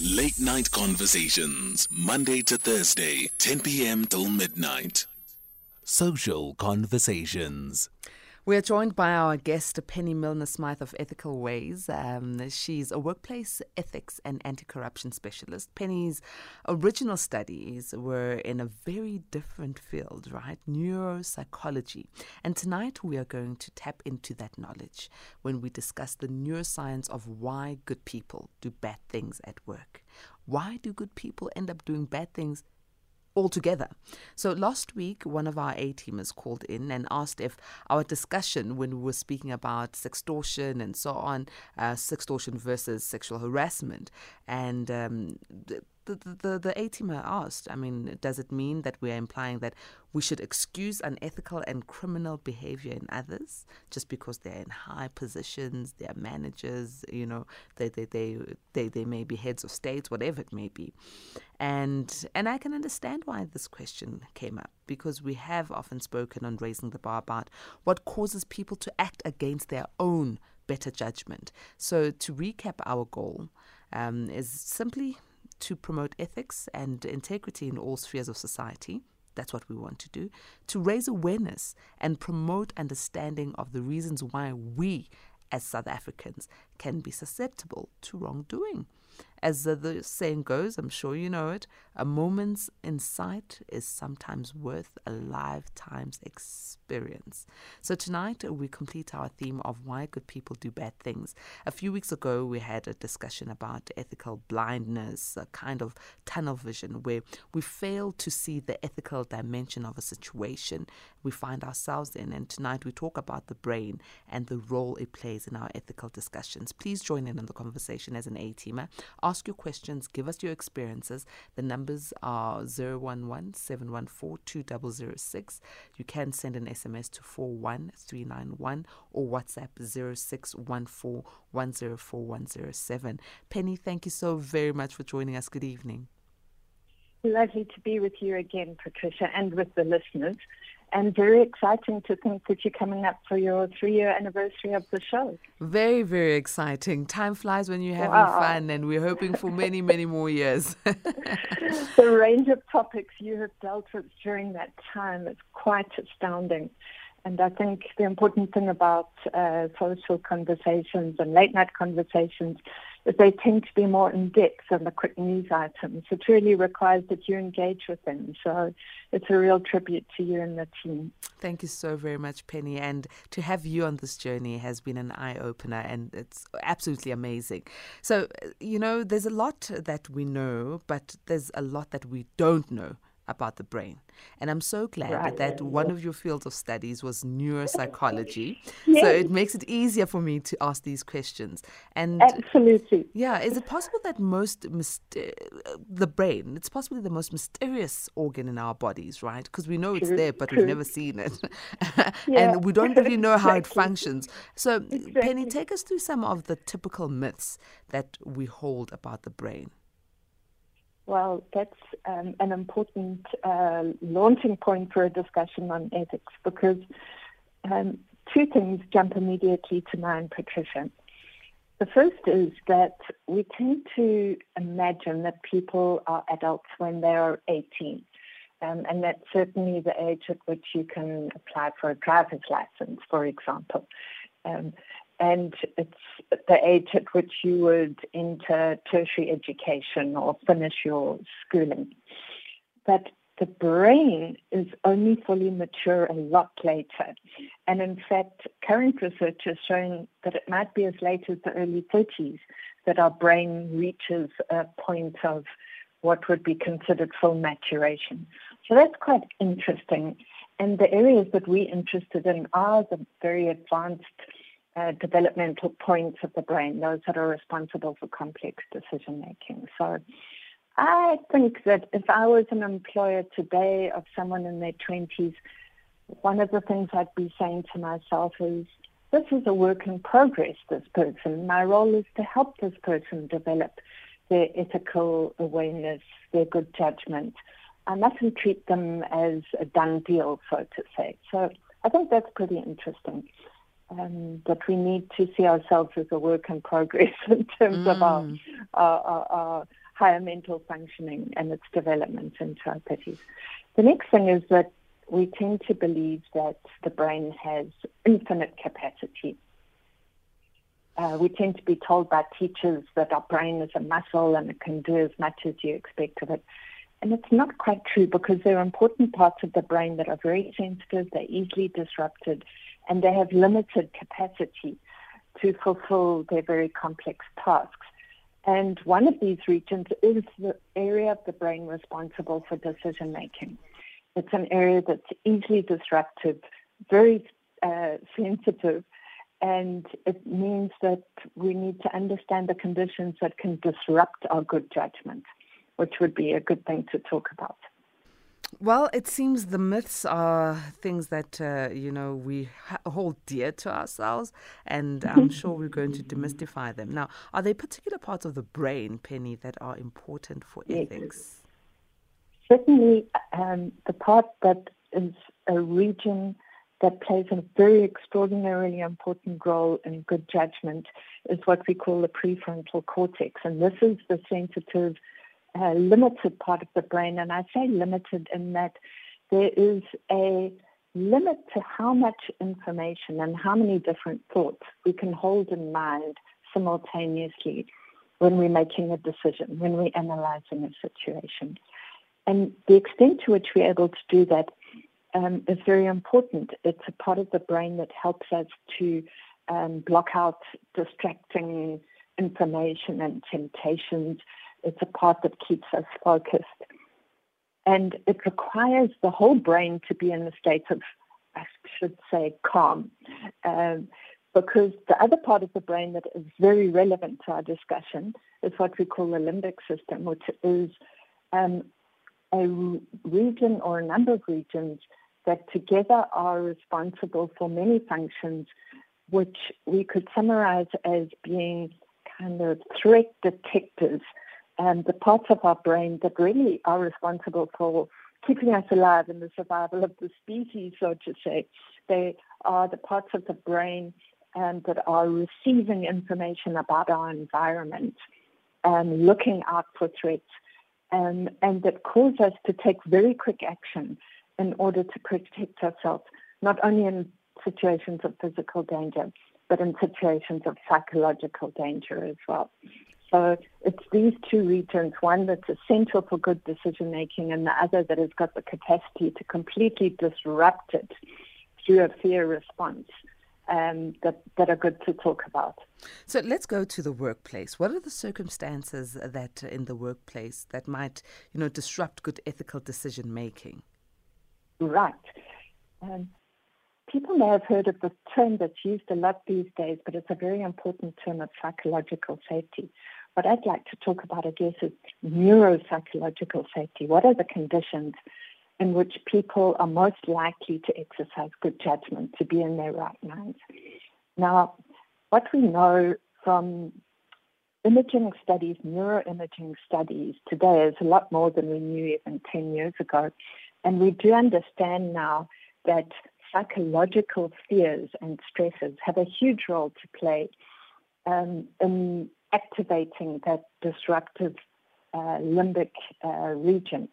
Late Night Conversations, Monday to Thursday, 10 p.m. till midnight. Social Conversations. We are joined by our guest, Penny Milner Smyth of Ethicalways. Um, she's a workplace ethics and anti corruption specialist. Penny's original studies were in a very different field, right? Neuropsychology. And tonight we are going to tap into that knowledge when we discuss the neuroscience of why good people do bad things at work. Why do good people end up doing bad things altogether. So last week, one of our A teamers called in and asked if our discussion when we were speaking about sextortion and so on, uh, sextortion versus sexual harassment, and um, the, the, the A teamer asked, I mean, does it mean that we are implying that we should excuse unethical and criminal behavior in others just because they're in high positions, they're managers, you know, they, they, they, they, they may be heads of states, whatever it may be. And, and I can understand why this question came up because we have often spoken on raising the bar about what causes people to act against their own better judgment. So to recap our goal um, is simply to promote ethics and integrity in all spheres of society. That's what we want to do. To raise awareness and promote understanding of the reasons why we, as South Africans, can be susceptible to wrongdoing. As the saying goes, I'm sure you know it, a moment's insight is sometimes worth a lifetime's experience. So tonight we complete our theme of why good people do bad things. A few weeks ago we had a discussion about ethical blindness, a kind of tunnel vision where we fail to see the ethical dimension of a situation we find ourselves in. And tonight we talk about the brain and the role it plays in our ethical discussions. Please join in on the conversation as an A-teamer. Ask your questions, give us your experiences. The numbers are 011 714 You can send an SMS to 41391 or WhatsApp 0614 Penny, thank you so very much for joining us. Good evening. Lovely to be with you again, Patricia, and with the listeners and very exciting to think that you're coming up for your three year anniversary of the show. Very, very exciting. Time flies when you're having wow. fun, and we're hoping for many, many more years. the range of topics you have dealt with during that time is quite astounding. And I think the important thing about uh, social conversations and late night conversations is they tend to be more in depth than the quick news items. It really requires that you engage with them. So it's a real tribute to you and the team. Thank you so very much, Penny. And to have you on this journey has been an eye opener and it's absolutely amazing. So, uh, you know, there's a lot that we know, but there's a lot that we don't know about the brain. And I'm so glad right. that one of your fields of studies was neuropsychology. yes. So it makes it easier for me to ask these questions. And absolutely. Yeah, is it possible that most myster- uh, the brain, it's possibly the most mysterious organ in our bodies, right? Because we know it's True. there, but True. we've never seen it. yeah. and we don't really know how exactly. it functions. So exactly. Penny, take us through some of the typical myths that we hold about the brain. Well, that's um, an important uh, launching point for a discussion on ethics because um, two things jump immediately to mind, Patricia. The first is that we tend to imagine that people are adults when they are 18. Um, and that's certainly the age at which you can apply for a driver's license, for example. Um, and it's the age at which you would enter tertiary education or finish your schooling. But the brain is only fully mature a lot later. And in fact, current research is showing that it might be as late as the early 30s that our brain reaches a point of what would be considered full maturation. So that's quite interesting. And the areas that we're interested in are the very advanced uh, developmental points of the brain, those that are responsible for complex decision making. So I think that if I was an employer today of someone in their 20s, one of the things I'd be saying to myself is, this is a work in progress, this person. My role is to help this person develop their ethical awareness, their good judgment. I mustn't treat them as a done deal, so to say. So I think that's pretty interesting um, that we need to see ourselves as a work in progress in terms mm. of our, mm. our, our, higher mental functioning and its development into our pitties. The next thing is that we tend to believe that the brain has infinite capacity. Uh, we tend to be told by teachers that our brain is a muscle and it can do as much as you expect of it. And it's not quite true because there are important parts of the brain that are very sensitive, they're easily disrupted, and they have limited capacity to fulfill their very complex tasks. And one of these regions is the area of the brain responsible for decision making. It's an area that's easily disruptive, very uh, sensitive, and it means that we need to understand the conditions that can disrupt our good judgment, which would be a good thing to talk about. Well, it seems the myths are things that uh, you know we ha- hold dear to ourselves, and I'm sure we're going to demystify them. Now, are there particular parts of the brain, Penny, that are important for yes. ethics? Certainly, um, the part that is a region that plays a very extraordinarily important role in good judgment is what we call the prefrontal cortex, and this is the sensitive a limited part of the brain, and I say limited in that there is a limit to how much information and how many different thoughts we can hold in mind simultaneously when we're making a decision, when we're analyzing a situation. And the extent to which we're able to do that um, is very important. It's a part of the brain that helps us to um, block out distracting information and temptations it's a part that keeps us focused. And it requires the whole brain to be in a state of, I should say, calm. Um, because the other part of the brain that is very relevant to our discussion is what we call the limbic system, which is um, a region or a number of regions that together are responsible for many functions, which we could summarize as being kind of threat detectors and the parts of our brain that really are responsible for keeping us alive and the survival of the species, so to say. They are the parts of the brain um, that are receiving information about our environment and looking out for threats, um, and that cause us to take very quick action in order to protect ourselves, not only in situations of physical danger, but in situations of psychological danger as well. So it's these two regions, one that's essential for good decision making and the other that has got the capacity to completely disrupt it through a fear response. Um, that, that are good to talk about. So let's go to the workplace. What are the circumstances that uh, in the workplace that might, you know, disrupt good ethical decision making? Right. Um, people may have heard of the term that's used a lot these days, but it's a very important term of psychological safety. What I'd like to talk about, I guess, is neuropsychological safety. What are the conditions in which people are most likely to exercise good judgment, to be in their right minds? Now, what we know from imaging studies, neuroimaging studies today is a lot more than we knew even 10 years ago. And we do understand now that psychological fears and stresses have a huge role to play um, in activating that disruptive uh, limbic uh, region.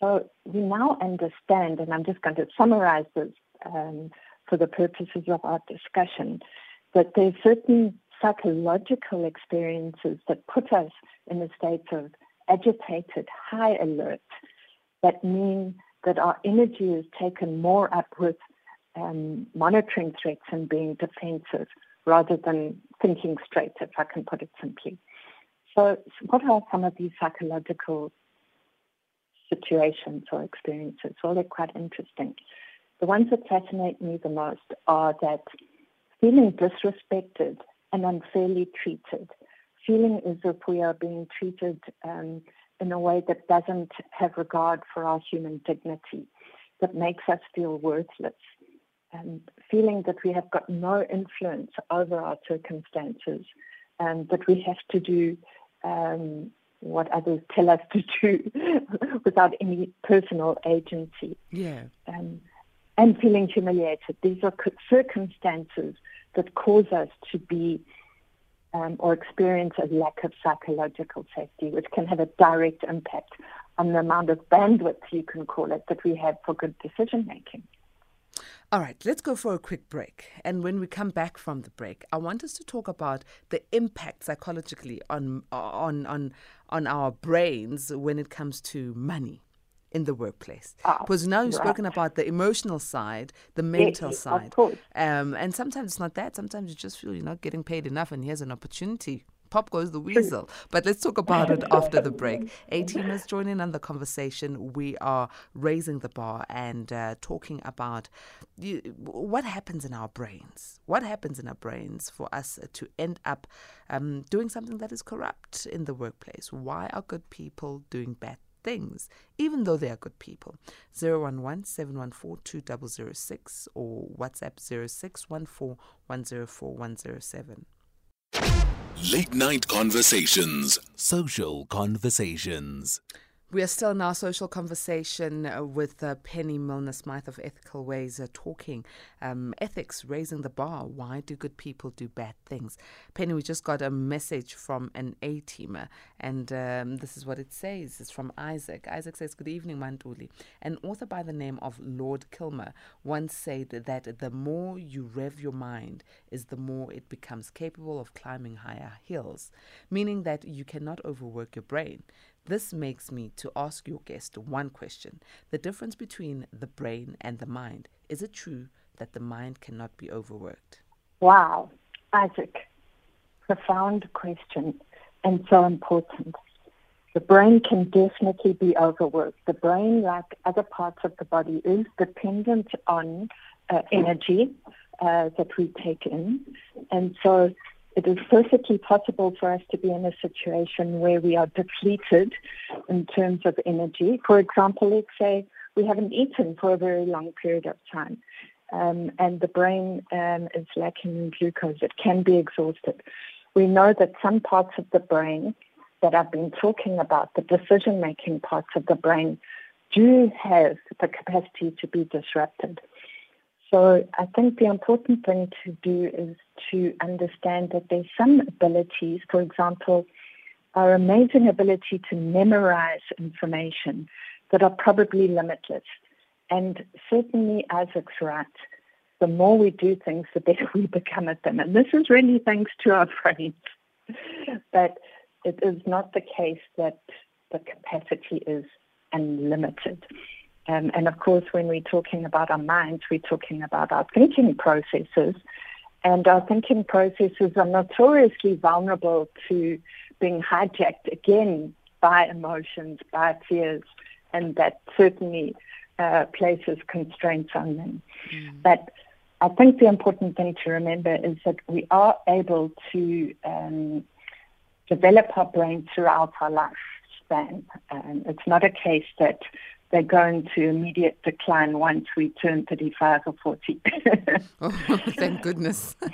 So we now understand, and I'm just going to summarize this um, for the purposes of our discussion, that there are certain psychological experiences that put us in a state of agitated, high alert, that mean that our energy is taken more up with um, monitoring threats and being defensive rather than thinking straight, if I can put it simply. So, what are some of these psychological situations or experiences? Well, they're quite interesting. The ones that fascinate me the most are that feeling disrespected and unfairly treated, feeling as if we are being treated um, in a way that doesn't have regard for our human dignity, that makes us feel worthless, and feeling that we have got no influence over our circumstances and that we have to do um, what others tell us to do without any personal agency. Yeah. Um, and feeling humiliated. These are circumstances that cause us to be um, or experience a lack of psychological safety, which can have a direct impact on the amount of bandwidth, you can call it, that we have for good decision making. All right, let's go for a quick break. And when we come back from the break, I want us to talk about the impact psychologically on on on on our brains when it comes to money in the workplace. Ah, because now you've right. spoken about the emotional side, the mental yes, side. Um, and sometimes it's not that. Sometimes you just feel you're not getting paid enough and here's an opportunity pop goes the weasel. But let's talk about it after the break. A team is joining on the conversation. We are raising the bar and uh, talking about you, what happens in our brains. What happens in our brains for us to end up um, doing something that is corrupt in the workplace? Why are good people doing bad things, even though they are good people. 011 714 2006 or WhatsApp 0614 104 107. Late Night Conversations. Social Conversations. We are still in our social conversation uh, with uh, Penny Milner Smyth of Ethicalways uh, talking um, ethics, raising the bar. Why do good people do bad things? Penny, we just got a message from an A teamer, and um, this is what it says. It's from Isaac. Isaac says, Good evening, Manduli. An author by the name of Lord Kilmer once said that the more you rev your mind, is the more it becomes capable of climbing higher hills, meaning that you cannot overwork your brain. This makes me to ask your guest one question the difference between the brain and the mind. Is it true that the mind cannot be overworked? Wow, Isaac, profound question and so important. The brain can definitely be overworked. The brain, like other parts of the body, is dependent on uh, energy uh, that we take in. And so it is perfectly possible for us to be in a situation where we are depleted in terms of energy. For example, let's say we haven't eaten for a very long period of time. Um, and the brain um, is lacking in glucose. It can be exhausted. We know that some parts of the brain that I've been talking about, the decision making parts of the brain, do have the capacity to be disrupted. So I think the important thing to do is to understand that there's some abilities, for example, our amazing ability to memorize information that are probably limitless. And certainly Isaac's right. The more we do things, the better we become at them. And this is really thanks to our brains. but it is not the case that the capacity is unlimited. Um, and of course, when we're talking about our minds, we're talking about our thinking processes. And our thinking processes are notoriously vulnerable to being hijacked again by emotions, by fears, and that certainly uh, places constraints on them. Mm. But I think the important thing to remember is that we are able to um, develop our brain throughout our lifespan. Um, it's not a case that they go into immediate decline once we turn 35 or 40. oh, thank goodness.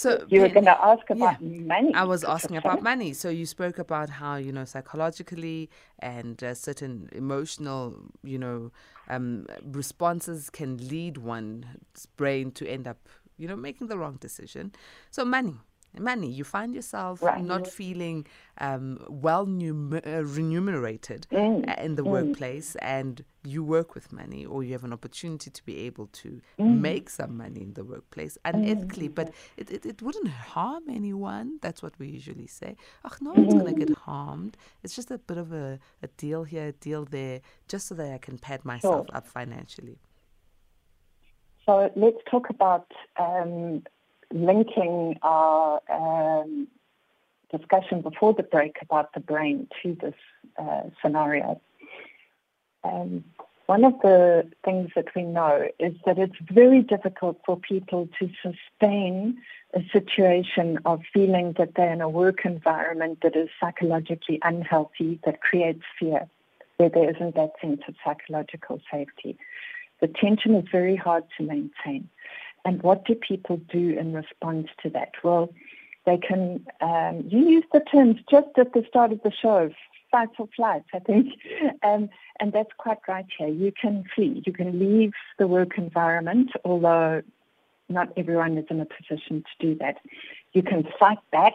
So you were going to ask about yeah, money. I was asking about money. So you spoke about how you know psychologically and uh, certain emotional, you know, um, responses can lead one's brain to end up, you know, making the wrong decision. So money money. You find yourself right. not feeling um, well num- uh, remunerated mm. Uh, in the mm. workplace, and you work with money, or you have an opportunity to be able to mm. make some money in the workplace unethically. Mm. But it, it, it, wouldn't harm anyone. That's what we usually say. Oh, no one's going to get mm. harmed. It's just a bit of a, a deal here, a deal there, just so that I can pad myself sure. up financially. So let's talk about um, linking our um, discussion before the break about the brain to this uh, scenario. Um, one of the things that we know is that it's very difficult for people to sustain a situation of feeling that they're in a work environment that is psychologically unhealthy, that creates fear, where there isn't that sense of psychological safety. The tension is very hard to maintain. And what do people do in response to that? Well, they can, um, you used the terms just at the start of the show, fight or flight, I think. Um, and that's quite right here. You can flee. You can leave the work environment, although not everyone is in a position to do that. You can fight back,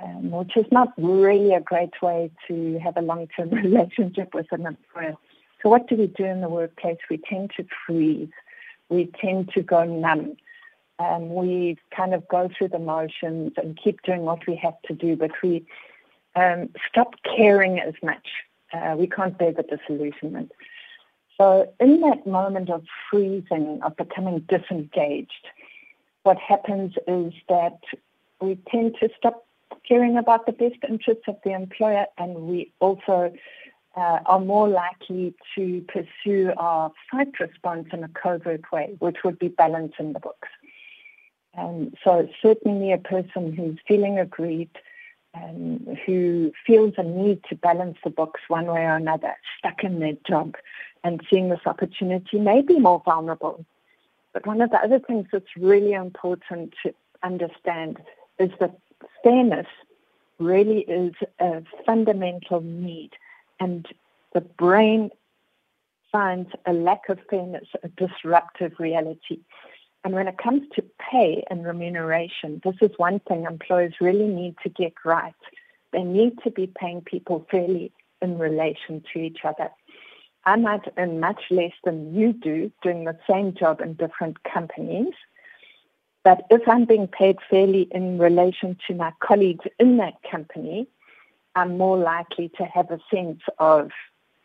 um, which is not really a great way to have a long term relationship with an employer. So, what do we do in the workplace? We tend to freeze, we tend to go numb. Um, we kind of go through the motions and keep doing what we have to do, but we um, stop caring as much. Uh, we can't bear the disillusionment. So, in that moment of freezing, of becoming disengaged, what happens is that we tend to stop caring about the best interests of the employer, and we also uh, are more likely to pursue our fight response in a covert way, which would be balancing the books. Um, so certainly a person who's feeling aggrieved, um, who feels a need to balance the books one way or another, stuck in their job and seeing this opportunity may be more vulnerable. But one of the other things that's really important to understand is that fairness really is a fundamental need. And the brain finds a lack of fairness a disruptive reality. And when it comes to pay and remuneration, this is one thing employers really need to get right. They need to be paying people fairly in relation to each other. I might earn much less than you do doing the same job in different companies. But if I'm being paid fairly in relation to my colleagues in that company, I'm more likely to have a sense of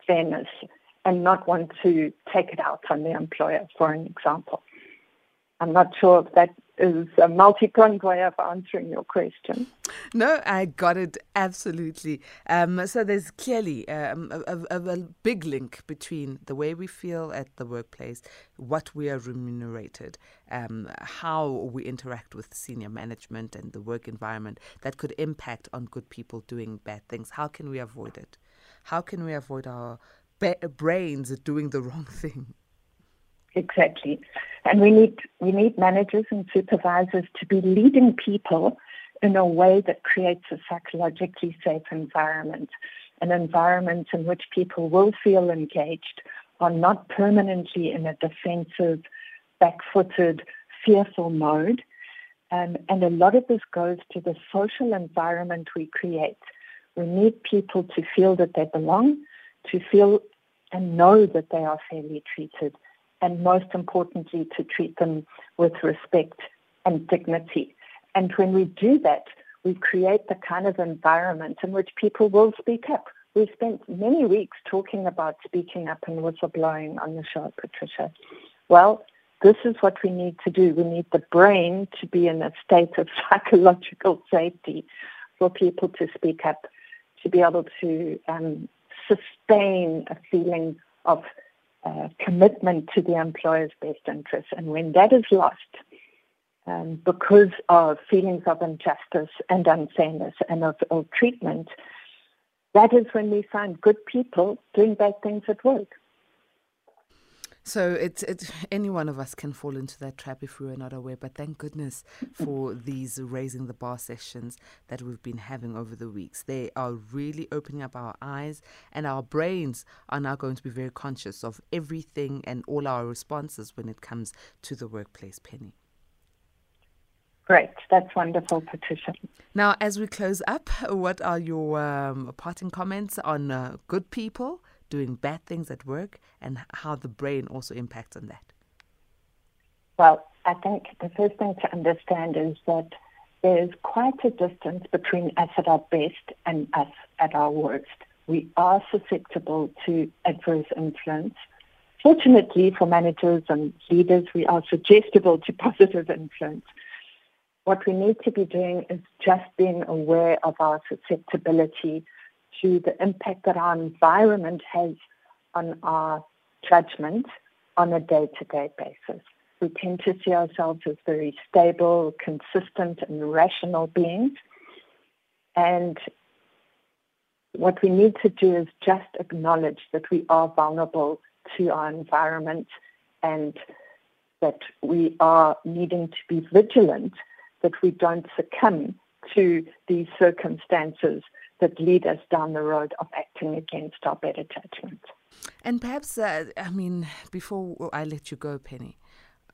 fairness and not want to take it out on the employer, for an example. I'm not sure if that is a multi-pronged way of answering your question. No, I got it absolutely. Um, so there's clearly um, a, a, a, big link between the way we feel at the workplace, what we are remunerated, um, how we interact with senior management and the work environment that could impact on good people doing bad things. How can we avoid it? How can we avoid our ba- brains doing the wrong thing? Exactly. And we need we need managers and supervisors to be leading people in a way that creates a psychologically safe environment, an environment in which people will feel engaged, are not permanently in a defensive, back-footed, fearful mode. Um, and a lot of this goes to the social environment we create. We need people to feel that they belong, to feel and know that they are fairly treated and most importantly, to treat them with respect and dignity. And when we do that, we create the kind of environment in which people will speak up. We've spent many weeks talking about speaking up and whistleblowing on the show, Patricia. Well, this is what we need to do. We need the brain to be in a state of psychological safety for people to speak up, to be able to um, sustain a feeling of commitment to the employer's best interests. And when that is lost, um, because of feelings of injustice and unfairness and of ill treatment, that is when we find good people doing bad things at work. So it's it, any one of us can fall into that trap if we were not aware. But thank goodness for these raising the bar sessions that we've been having over the weeks. They are really opening up our eyes, and our brains are now going to be very conscious of everything and all our responses when it comes to the workplace. Penny. Great, that's wonderful, Patricia. Now, as we close up, what are your um, parting comments on uh, good people? Doing bad things at work and how the brain also impacts on that? Well, I think the first thing to understand is that there's quite a distance between us at our best and us at our worst. We are susceptible to adverse influence. Fortunately for managers and leaders, we are suggestible to positive influence. What we need to be doing is just being aware of our susceptibility to the impact that our environment has on our judgment on a day to day basis. We tend to see ourselves as very stable, consistent, and rational beings. And what we need to do is just acknowledge that we are vulnerable to our environment and that we are needing to be vigilant that we don't succumb to these circumstances that lead us down the road of acting against our better judgment. And perhaps, uh, I mean, before I let you go, Penny,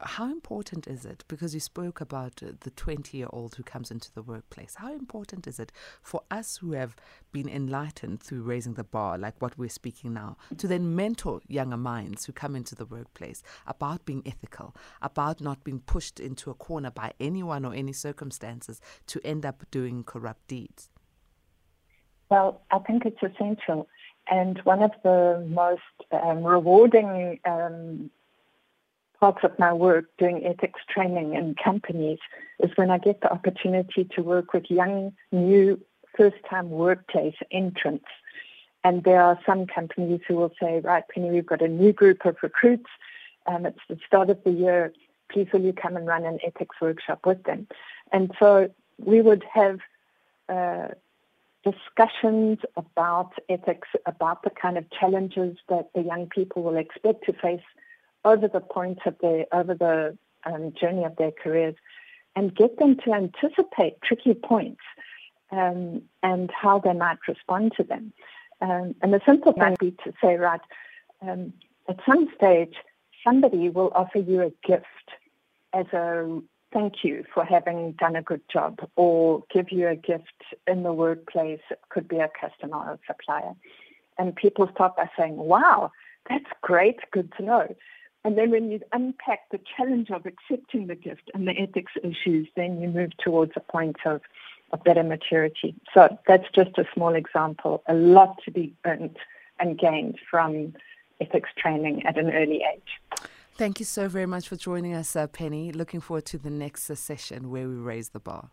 how important is it? Because you spoke about the 20 year old who comes into the workplace. How important is it for us who have been enlightened through raising the bar, like what we're speaking now, to then mentor younger minds who come into the workplace about being ethical, about not being pushed into a corner by anyone or any circumstances to end up doing corrupt deeds? Well, I think it's essential. And one of the most um, rewarding um, parts of my work doing ethics training in companies is when I get the opportunity to work with young, new, first time workplace entrants. And there are some companies who will say, right, Penny, we've got a new group of recruits. Um, it's the start of the year. Please will you come and run an ethics workshop with them? And so we would have uh, discussions about ethics, about the kind of challenges that the young people will expect to face over the point of their over the um, journey of their careers, and get them to anticipate tricky points um, and how they might respond to them. Um, and the simple might be to say, right, um, at some stage, somebody will offer you a gift as a thank you for having done a good job, or give you a gift in the workplace. It could be a customer or a supplier. And people start by saying, wow, that's great, good to know. And then when you unpack the challenge of accepting the gift and the ethics issues, then you move towards a point of, of better maturity. So that's just a small example. A lot to be earned and gained from ethics training at an early age. Thank you so very much for joining us, uh, Penny. Looking forward to the next uh, session where we raise the bar.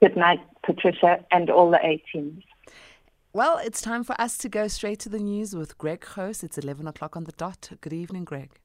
Good night, Patricia, and all the A teams. Well, it's time for us to go straight to the news with Greg Host. It's 11 o'clock on the dot. Good evening, Greg.